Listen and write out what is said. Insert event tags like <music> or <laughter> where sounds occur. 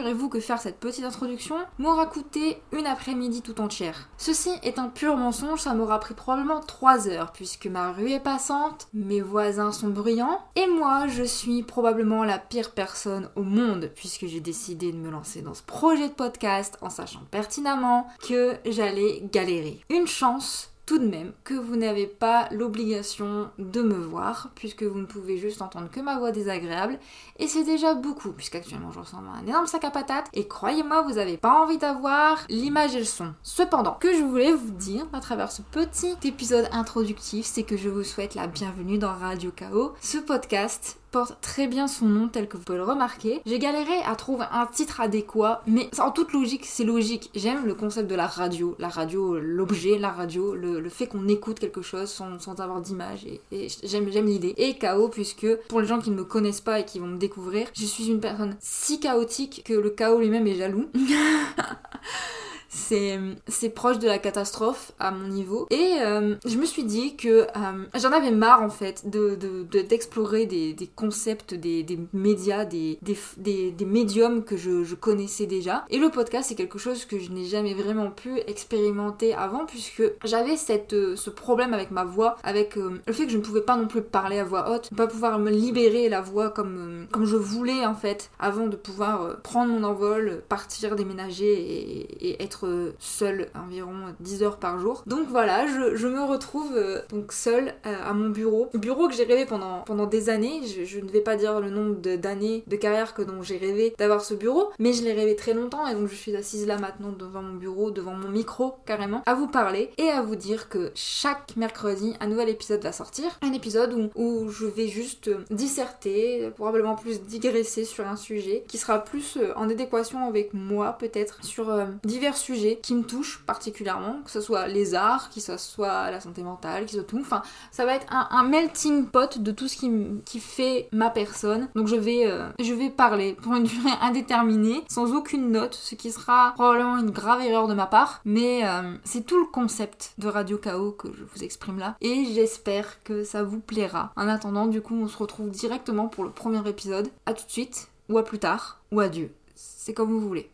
figurez-vous que faire cette petite introduction m'aura coûté une après-midi tout entière. Ceci est un pur mensonge, ça m'aura pris probablement 3 heures, puisque ma rue est passante, mes voisins sont bruyants, et moi je suis probablement la pire personne au monde, puisque j'ai décidé de me lancer dans ce projet de podcast en sachant pertinemment que j'allais galérer. Une chance tout de même que vous n'avez pas l'obligation de me voir, puisque vous ne pouvez juste entendre que ma voix désagréable, et c'est déjà beaucoup, puisqu'actuellement je ressemble à un énorme sac à patates, et croyez-moi, vous n'avez pas envie d'avoir l'image et le son. Cependant, ce que je voulais vous dire à travers ce petit épisode introductif, c'est que je vous souhaite la bienvenue dans Radio Chaos, ce podcast porte très bien son nom tel que vous pouvez le remarquer. J'ai galéré à trouver un titre adéquat, mais en toute logique, c'est logique. J'aime le concept de la radio, la radio, l'objet, la radio, le, fait qu'on écoute quelque chose sans, avoir d'image, et, j'aime l'idée. Et chaos, puisque pour les gens qui ne me connaissent pas et qui vont me découvrir, je suis une personne si chaotique que le chaos lui-même est jaloux. <laughs> c'est proche de la catastrophe à mon niveau. Et euh, je me suis dit que euh, j'en avais marre en fait de d'explorer des, des, concepts, des, médias, des, des, des, médiums que je, connaissais déjà. Et le podcast c'est quelque chose que je n'ai jamais vraiment pu expérimenter avant puisque j'avais cette euh, ce problème avec ma voix, avec le fait que je ne pouvais pas non plus parler à voix haute, pas pouvoir me libérer la voix comme, comme je voulais en fait avant de pouvoir prendre mon envol, partir, déménager et être seule environ 10 heures par jour. Donc voilà, je, me retrouve euh, donc seule euh, à mon bureau. Bureau que j'ai rêvé pendant, pendant des années. Je, ne vais pas dire le nombre d'années de, carrière que dont j'ai rêvé d'avoir ce bureau, mais je l'ai rêvé très longtemps et donc je suis assise là maintenant devant mon bureau, devant mon micro carrément, à vous parler et à vous dire que chaque mercredi un nouvel épisode va sortir. Un épisode où, où je vais juste disserter, probablement plus digresser sur un sujet qui sera plus euh, en adéquation avec moi peut-être sur divers sujets qui me touchent particulièrement, que ce soit les arts, que ce soit la santé mentale, que ce soit tout. Enfin, ça va être un, melting pot de tout ce qui, fait ma personne. Donc je vais, euh, parler pour une durée <laughs> indéterminée, sans aucune note, ce qui sera probablement une grave erreur de ma part. Mais euh, c'est tout le concept de Radio Chaos que je vous exprime là. Et j'espère que ça vous plaira. En attendant, du coup, on se retrouve directement pour le premier épisode. À tout de suite, ou à plus tard, ou adieu. C'est comme vous voulez.